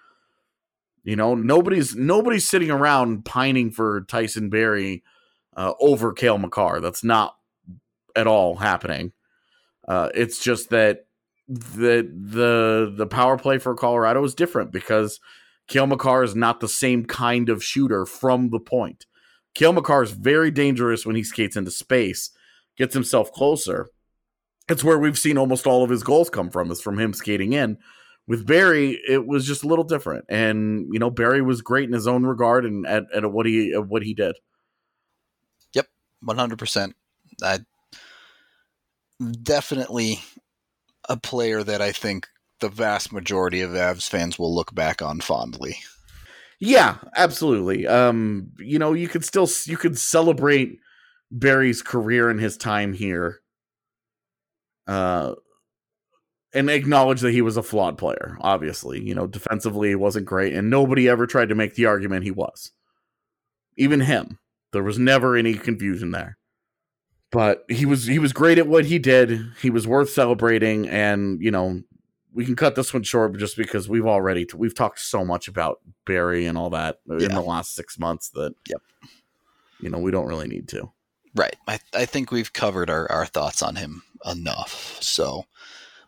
You know, nobody's nobody's sitting around pining for Tyson Barrie uh, over Cale Makar. That's not at all happening. Uh, it's just that the the the power play for Colorado is different because Cale Makar is not the same kind of shooter from the point. Cale Makar is very dangerous when he skates into space, gets himself closer. It's where we've seen almost all of his goals come from, is from him skating in with Barrie, it was just a little different, and you know Barrie was great in his own regard and at, at what he at what he did.
Yep, one hundred percent. I definitely a player that I think the vast majority of Avs fans will look back on fondly.
Yeah, absolutely. Um, you know, you could still you could celebrate Barrie's career and his time here. Uh, and acknowledge that he was a flawed player. Obviously, you know, defensively he wasn't great, and nobody ever tried to make the argument he was. Even him, there was never any confusion there. But he was he was great at what he did. He was worth celebrating, and you know, we can cut this one short just because we've already we've talked so much about Barrie and all that yeah. in the last six months that
yep,
you know, we don't really need to.
Right. I I think we've covered our our thoughts on him enough. So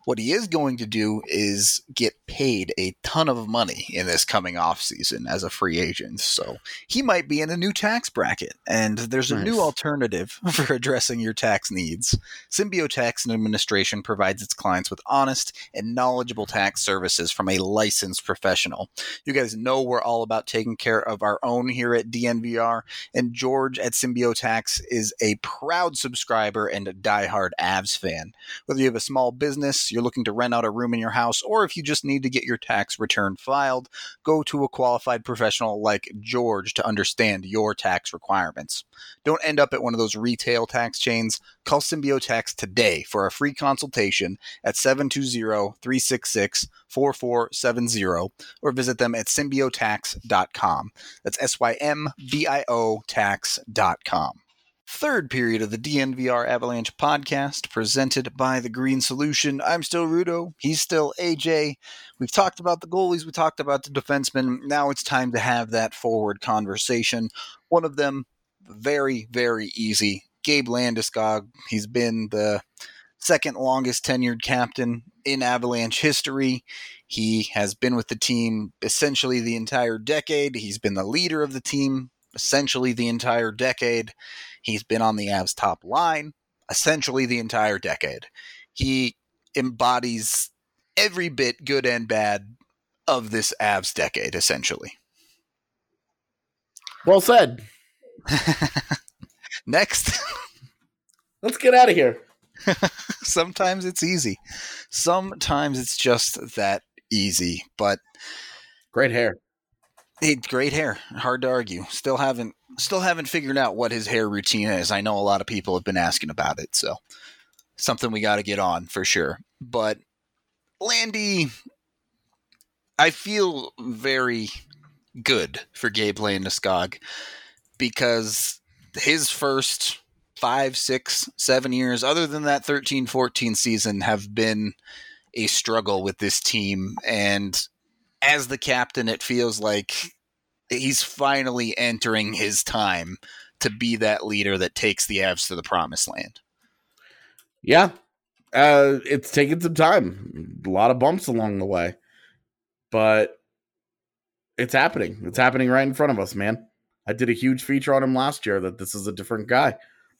What he is going to do is get paid a ton of money in this coming off season as a free agent. So he might be in a new tax bracket, and there's a
Nice.
new alternative [laughs] for addressing your tax needs. Symbio Tax and Administration provides its clients with honest and knowledgeable tax services from a licensed professional. You guys know we're all about taking care of our own here at DNVR, and George at Symbio Tax is a proud subscriber and a diehard Avs fan. Whether you have a small business, you're looking to rent out a room in your house, or if you just need to get your tax return filed, go to a qualified professional like George to understand your tax requirements. Don't end up at one of those retail tax chains. Call Symbio Tax today for a free consultation at 720 366 4470 or visit them at symbiotax.com. That's S Y M B I O tax.com. Third period of the DNVR Avalanche podcast presented by The Green Solution. I'm still Rudo. He's still AJ. We've talked about the goalies, we talked about the defensemen. Now it's time to have that forward conversation. One of them, very, very easy. Gabe Landeskog. He's been the second longest tenured captain in Avalanche history. He has been with the team essentially the entire decade. He's been the leader of the team essentially the entire decade. He's been on the Avs top line essentially the entire decade. He embodies every bit good and bad of this Avs decade, essentially.
Well said. [laughs]
Next, [laughs]
Let's get out of here. [laughs]
sometimes it's easy. Sometimes it's just that easy, but
Great hair.
He great hair. Hard to argue. Still haven't still haven't figured out what his hair routine is. I know a lot of people have been asking about it, so something we got to get on for sure. But Landy, I feel very good for Gabe Landeskog because his first five, six, seven years, other than that 13 14 season, have been a struggle with this team. And as the captain, it feels like he's finally entering his time to be that leader that takes the Avs to the promised land.
Yeah. Uh, it's taken some time. A lot of bumps along the way. But it's happening. It's happening right in front of us, man. I did a huge feature on him last year that this is a different guy.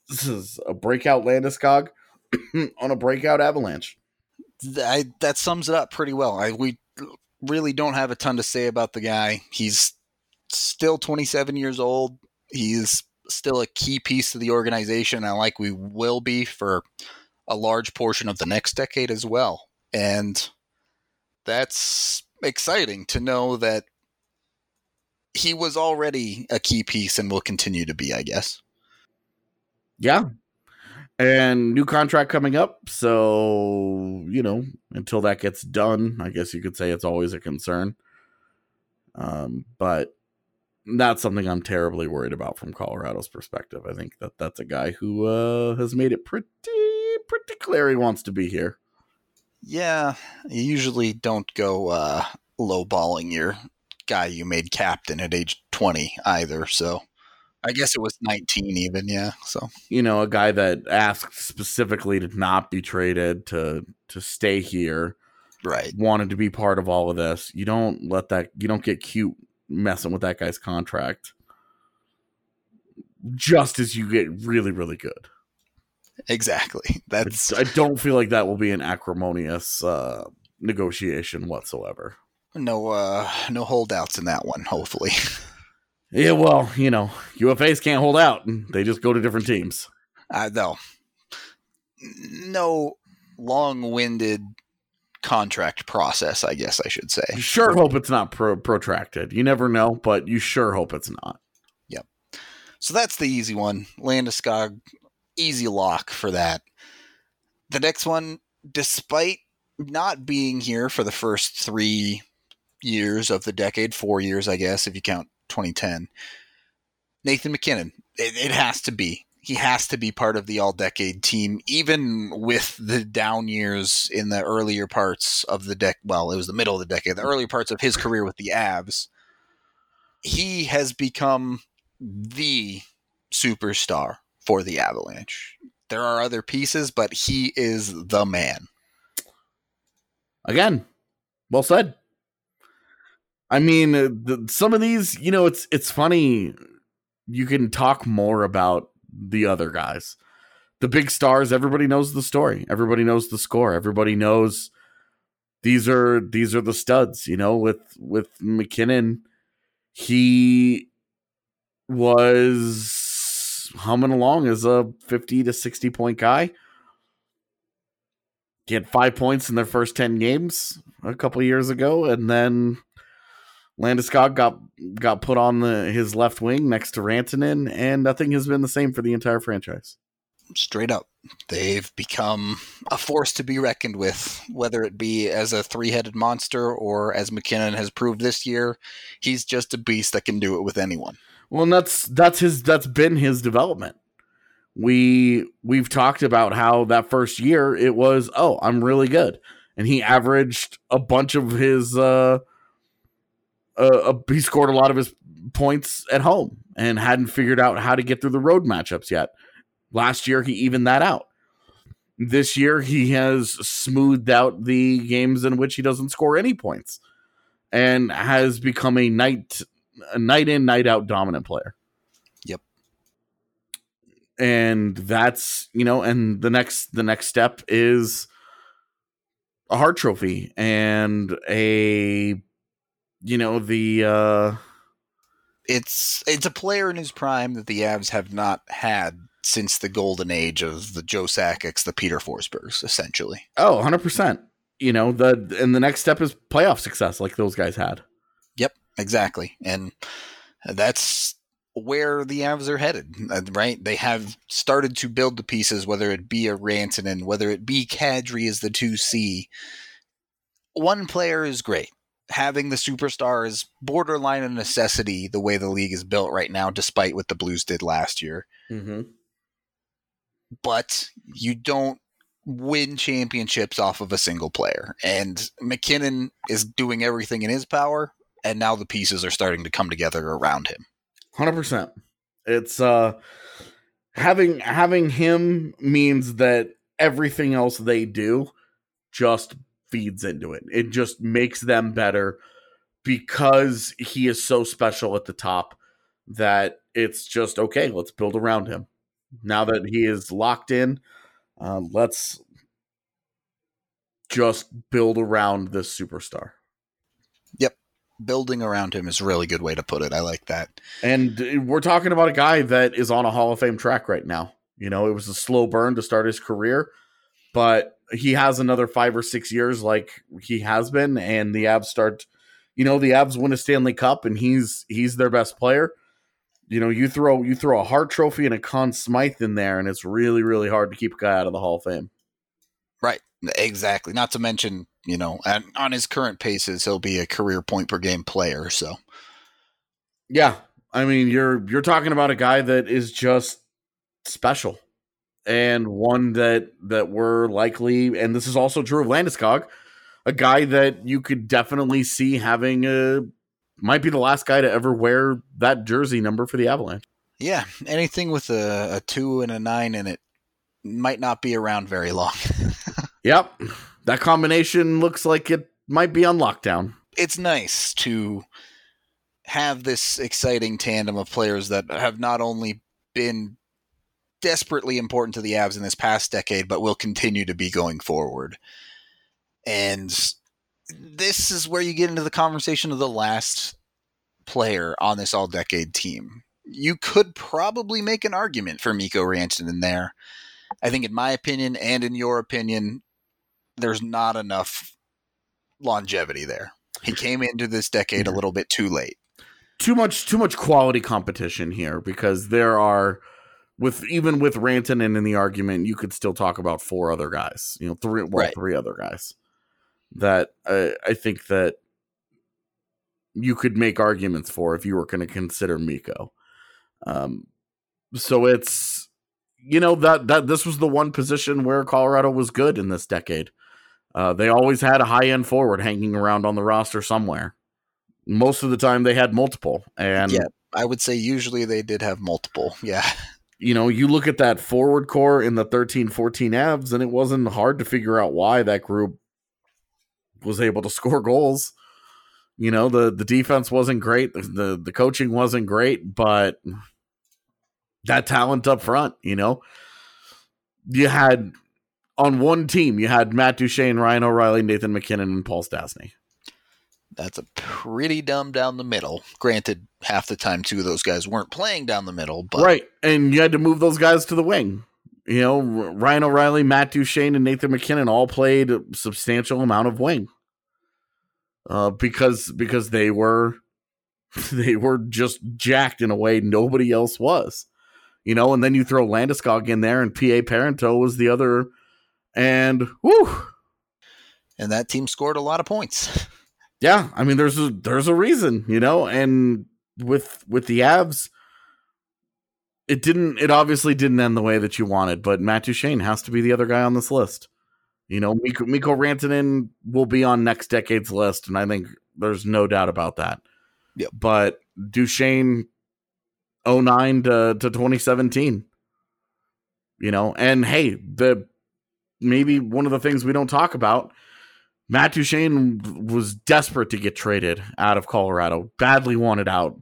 This is a breakout Landeskog [clears throat] on a breakout Avalanche.
I, that sums it up pretty well. I, we really don't have a ton to say about the guy. He's still 27 years old. He's still a key piece of the organization, and like we will be for a large portion of the next decade as well. And that's exciting to know that he was already a key piece and will continue to be, I guess.
Yeah. And new contract coming up. So, you know, until that gets done, I guess you could say it's always a concern. Um, but not something I'm terribly worried about from Colorado's perspective. I think that that's a guy who uh, has made it pretty, pretty clear he wants to be here.
Yeah, you usually don't go uh, lowballing your guy you made captain at age 20 either. So I guess it was 19 even. Yeah. So
You know, a guy that asked specifically to not be traded to to stay here,
right.
wanted to be part of all of this. You don't let that. You don't get cute messing with that guy's contract. Just as you get really, really good.
Exactly. [laughs]
I,
That's
I don't feel like that will be an acrimonious uh, negotiation whatsoever.
no uh no holdouts in that one, hopefully. [laughs]
Yeah, well, you know, UFAs can't hold out. They just go to different teams.
Uh, no. No long-winded contract process, I guess I should say.
You sure hope it's not pro- protracted. You never know, but you sure hope it's not. Yep.
So that's the easy one. Landeskog, easy lock for that. The next one, despite not being here for the first three years of the decade, four years, I guess, if you count 2010, Nathan MacKinnon, it, it has to be. He has to be part of the all decade team, even with the down years in the earlier parts of the deck. Well, it was the middle of the decade, the earlier parts of his career with the Avs. He has become the superstar for the Avalanche. There are other pieces, but he is the man.
Again, well said. I mean, uh, the, some of these, you know, it's it's funny. You can talk more about the other guys, the big stars. Everybody knows the story. Everybody knows the score. Everybody knows these are these are the studs. You know, with with MacKinnon, he was humming along as a fifty to sixty point guy. He had five points in their first ten games a couple years ago, and then Landeskog got got put on the his left wing next to Rantanen, and nothing has been the same for the entire franchise.
Straight up, they've become a force to be reckoned with. Whether it be as a three-headed monster or as MacKinnon has proved this year, he's just a beast that can do it with anyone.
Well, and that's that's his that's been his development. We we've talked about how that first year it was, oh, I'm really good. And he averaged a bunch of his uh uh, he scored a lot of his points at home and hadn't figured out how to get through the road matchups yet. Last year, he evened that out. This year, he has smoothed out the games in which he doesn't score any points and has become a night a night in night out dominant player.
Yep.
And that's, you know, and the next the next step is a Hart trophy and a you know the uh
it's it's a player in his prime that the Avs have not had since the golden age of the Joe Sakic's, the Peter Forsbergs, essentially.
Oh, 100%. You know, the and the next step is playoff success like those guys had.
Yep, exactly. And that's where the Avs are headed, uh, right? They have started to build the pieces, whether it be a Rantanen, whether it be Kadri as the 2C. One player is great having the superstar is borderline a necessity the way the league is built right now, despite what the Blues did last year.
Mm-hmm.
But you don't win championships off of a single player. And MacKinnon is doing everything in his power, and now the pieces are starting to come together around him.
100%. It's uh having having him means that everything else they do just feeds into it. It just makes them better because he is so special at the top that it's just okay, let's build around him. Now that he is locked in, um, let's just build around this superstar.
Yep. Building around him is a really good way to put it. I like that.
And uh, we're talking about a guy that is on a Hall of Fame track right now. You know, it was a slow burn to start his career, but he has another five or six years like he has been, and the Avs start. You know, the Avs win a Stanley Cup, and he's he's their best player. You know, you throw you throw a Hart Trophy and a Conn Smythe in there, and it's really really hard to keep a guy out of the Hall of Fame.
Right, exactly. Not to mention, you know, and on his current paces, he'll be a career point per game player. So,
yeah, I mean, you're you're talking about a guy that is just special and one that that we're likely, and this is also true of Landeskog, a guy that you could definitely see having a might be the last guy to ever wear that jersey number for the Avalanche.
Yeah, anything with a, a two and a nine in it might not be around very long. [laughs]
yep, that combination looks like it might be on lockdown.
It's nice to have this exciting tandem of players that have not only been desperately important to the Avs in this past decade, but will continue to be going forward. And this is where you get into the conversation of the last player on this all decade team. You could probably make an argument for Mikko Rantanen there. I think, in my opinion, and in your opinion, there's not enough longevity there. He came into this decade a little bit too late.
Too much, too much quality competition here because there are with even with Rantanen in the argument, you could still talk about four other guys. You know, three well, right. three other guys that uh, I think that you could make arguments for if you were going to consider Mikko. Um, so it's you know that that this was the one position where Colorado was good in this decade. Uh, they always had a high end forward hanging around on the roster somewhere. Most of the time, they had multiple, and
yeah, I would say usually they did have multiple. Yeah. [laughs]
you know, you look at that forward core in the 13 14 Avs, and it wasn't hard to figure out why that group was able to [laughs] score goals. You know, the the defense wasn't great, the the, coaching wasn't great, but that talent up front, you know. You had on one team, you had Matt Duchene, Ryan O'Reilly, Nathan MacKinnon, and Paul Stastny.
That's a pretty dumb down the middle. Granted, half the time two of those guys weren't playing down the middle, but
right, and you had to move those guys to the wing. You know, Ryan O'Reilly, Matt Duchene, and Nathan MacKinnon all played a substantial amount of wing. Uh, because because they were [laughs] they were just jacked in a way nobody else was. You know, and then you throw Landeskog in there and PA Parenteau was the other and whoo.
And that team scored a lot of points. [laughs]
Yeah, I mean there's a there's a reason, you know, and with with the Avs, it didn't it obviously didn't end the way that you wanted, but Matt Duchene has to be the other guy on this list. You know, Mikko, Mikko Rantanen will be on next decade's list, and I think there's no doubt about that.
Yeah.
But Duchene 09 to, to 2017. You know, and hey, the maybe one of the things we don't talk about, Matt Duchene was desperate to get traded out of Colorado, badly wanted out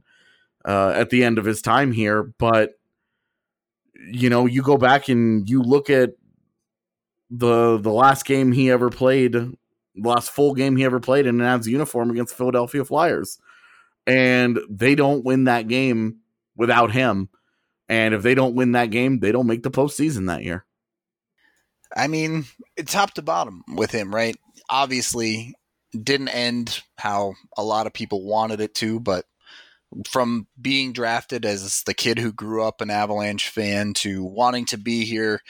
uh, at the end of his time here, but you know, you go back and you look at the the last game he ever played, the last full game he ever played in an Avs uniform against the Philadelphia Flyers, and they don't win that game without him. And if they don't win that game, they don't make the postseason that year.
I mean, top to bottom with him, right? Obviously, didn't end how a lot of people wanted it to, but from being drafted as the kid who grew up an Avalanche fan to wanting to be here,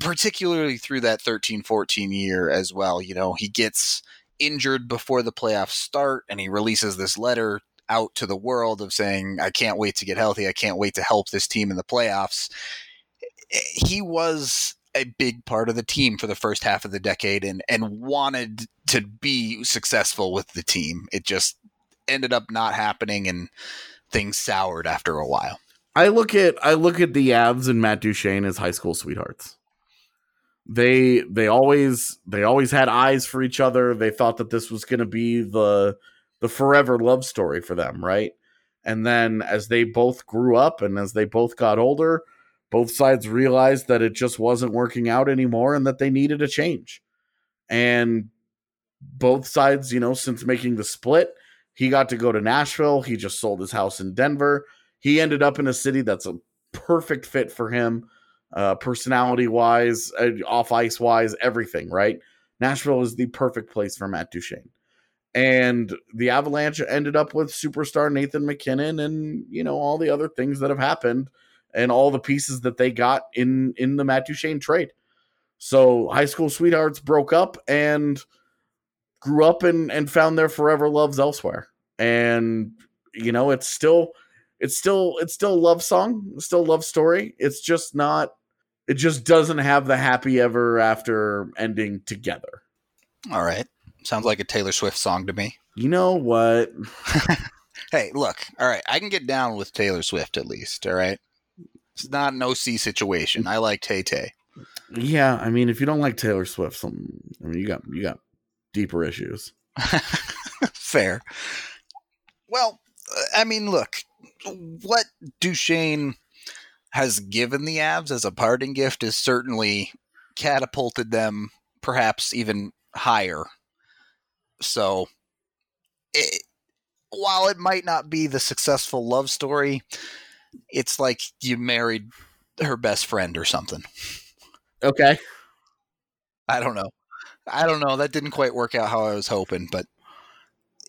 particularly through that 13 14 year as well. You know, he gets injured before the playoffs start and he releases this letter out to the world of saying, I can't wait to get healthy. I can't wait to help this team in the playoffs. He was a big part of the team for the first half of the decade and, and wanted to be successful with the team. It just ended up not happening and things soured after a while.
I look at I look at the Avs and Matt Duchene as high school sweethearts. They they always they always had eyes for each other. They thought that this was going to be the the forever love story for them, right? And then as they both grew up and as they both got older, both sides realized that it just wasn't working out anymore and that they needed a change. And both sides, you know, since making the split, he got to go to Nashville. He just sold his house in Denver. He ended up in a city that's a perfect fit for him, uh, personality wise, uh, off ice wise, everything, right? Nashville is the perfect place for Matt Duchene and the Avalanche ended up with superstar Nathan MacKinnon and you know all the other things that have happened and all the pieces that they got in in the Matt Duchene trade. So high school sweethearts broke up and grew up and and found their forever loves elsewhere. And you know it's still it's still it's still a love song, still a love story. It's just not it just doesn't have the happy ever after ending together.
All right. Sounds like a Taylor Swift song to me.
You know what? [laughs]
hey, look, all right, I can get down with Taylor Swift at least, all right? It's not an OC situation. I like Tay Tay.
Yeah, I mean, if you don't like Taylor Swift, some I mean, you got you got deeper issues. [laughs]
Fair. Well, I mean, look, what Duchene has given the Avs as a parting gift has certainly catapulted them perhaps even higher so, it, while it might not be the successful love story, it's like you married her best friend or something.
Okay.
I don't know. I don't know. That didn't quite work out how I was hoping, but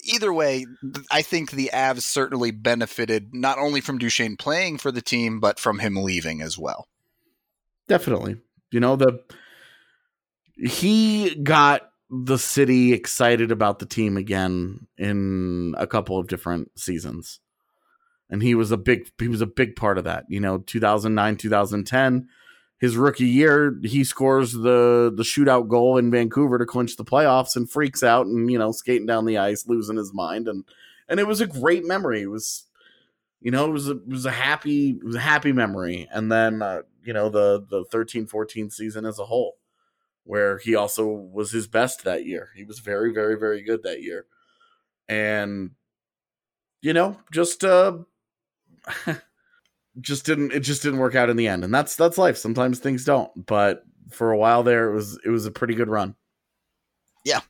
either way, I think the Avs certainly benefited not only from Duchene playing for the team, but from him leaving as well.
Definitely. You know, the he got the city excited about the team again in a couple of different seasons. And he was a big he was a big part of that. You know, 2009, 2010, his rookie year, he scores the the shootout goal in Vancouver to clinch the playoffs and freaks out and, you know, skating down the ice, losing his mind and and it was a great memory. It was you know, it was a, it was a happy it was a happy memory. And then uh, you know, the the 13 14 season as a whole where he also was his best that year. He was very, very, very good that year. And you know, just uh [laughs] just didn't it just didn't work out in the end. And that's that's life. Sometimes things don't. But for a while there it was it was a pretty good run.
Yeah.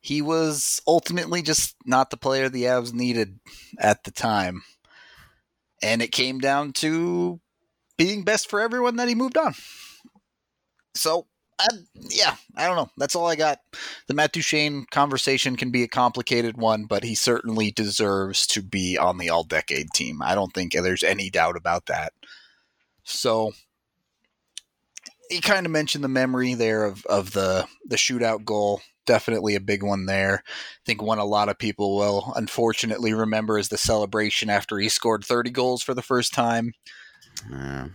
He was ultimately just not the player the Avs needed at the time. And it came down to being best for everyone that he moved on. So I, yeah, I don't know. That's all I got. The Matt Duchene conversation can be a complicated one, but he certainly deserves to be on the all decade team. I don't think there's any doubt about that. So he kind of mentioned the memory there of, of the, the shootout goal. Definitely a big one there. I think one a lot of people will unfortunately remember is the celebration after he scored 30 goals for the first time.
Yeah.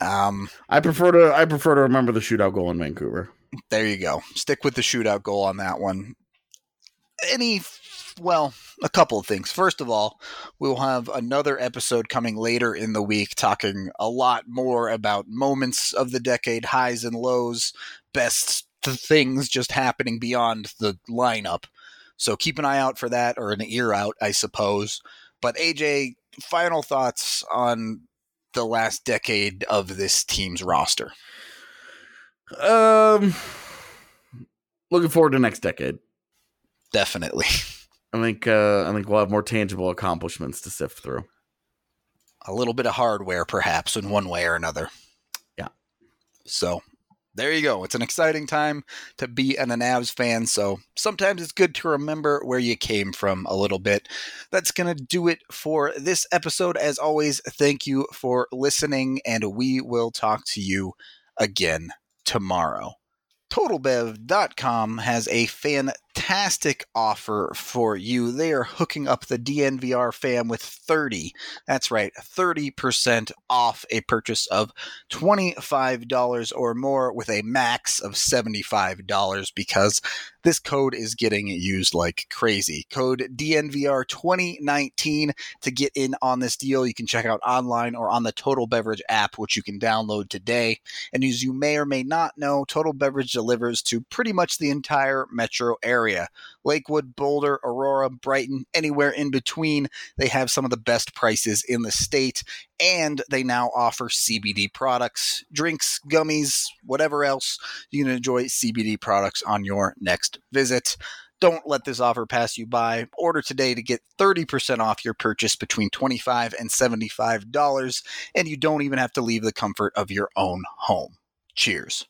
Um,
I prefer to I prefer to remember the shootout goal in Vancouver.
There you go. Stick with the shootout goal on that one. Any, well, a couple of things. First of all, we'll have another episode coming later in the week talking a lot more about moments of the decade, highs and lows, best things just happening beyond the lineup. So keep an eye out for that, or an ear out, I suppose. But AJ, final thoughts on the last decade of this team's roster?
Um, looking forward to next decade.
Definitely. [laughs]
I think uh, I think we'll have more tangible accomplishments to sift through.
A little bit of hardware, perhaps, in one way or another.
Yeah.
So there you go. It's an exciting time to be an Avs fan. So sometimes it's good to remember where you came from a little bit. That's going to do it for this episode. As always, thank you for listening, and we will talk to you again tomorrow. TotalBev.com has a fantastic offer for you. They are hooking up the DNVR fam with 30, that's right, 30% off a purchase of $25 or more with a max of $75 because this code is getting used like crazy. Code DNVR2019 to get in on this deal. You can check out online or on the Total Beverage app, which you can download today. And as you may or may not know, Total Beverage delivers to pretty much the entire metro area Lakewood, Boulder, Aurora, Brighton, anywhere in between. They have some of the best prices in the state, and they now offer CBD products, drinks, gummies, whatever else. You can enjoy CBD products on your next visit. Don't let this offer pass you by. Order today to get 30% off your purchase between 25 and $75, and you don't even have to leave the comfort of your own home. Cheers.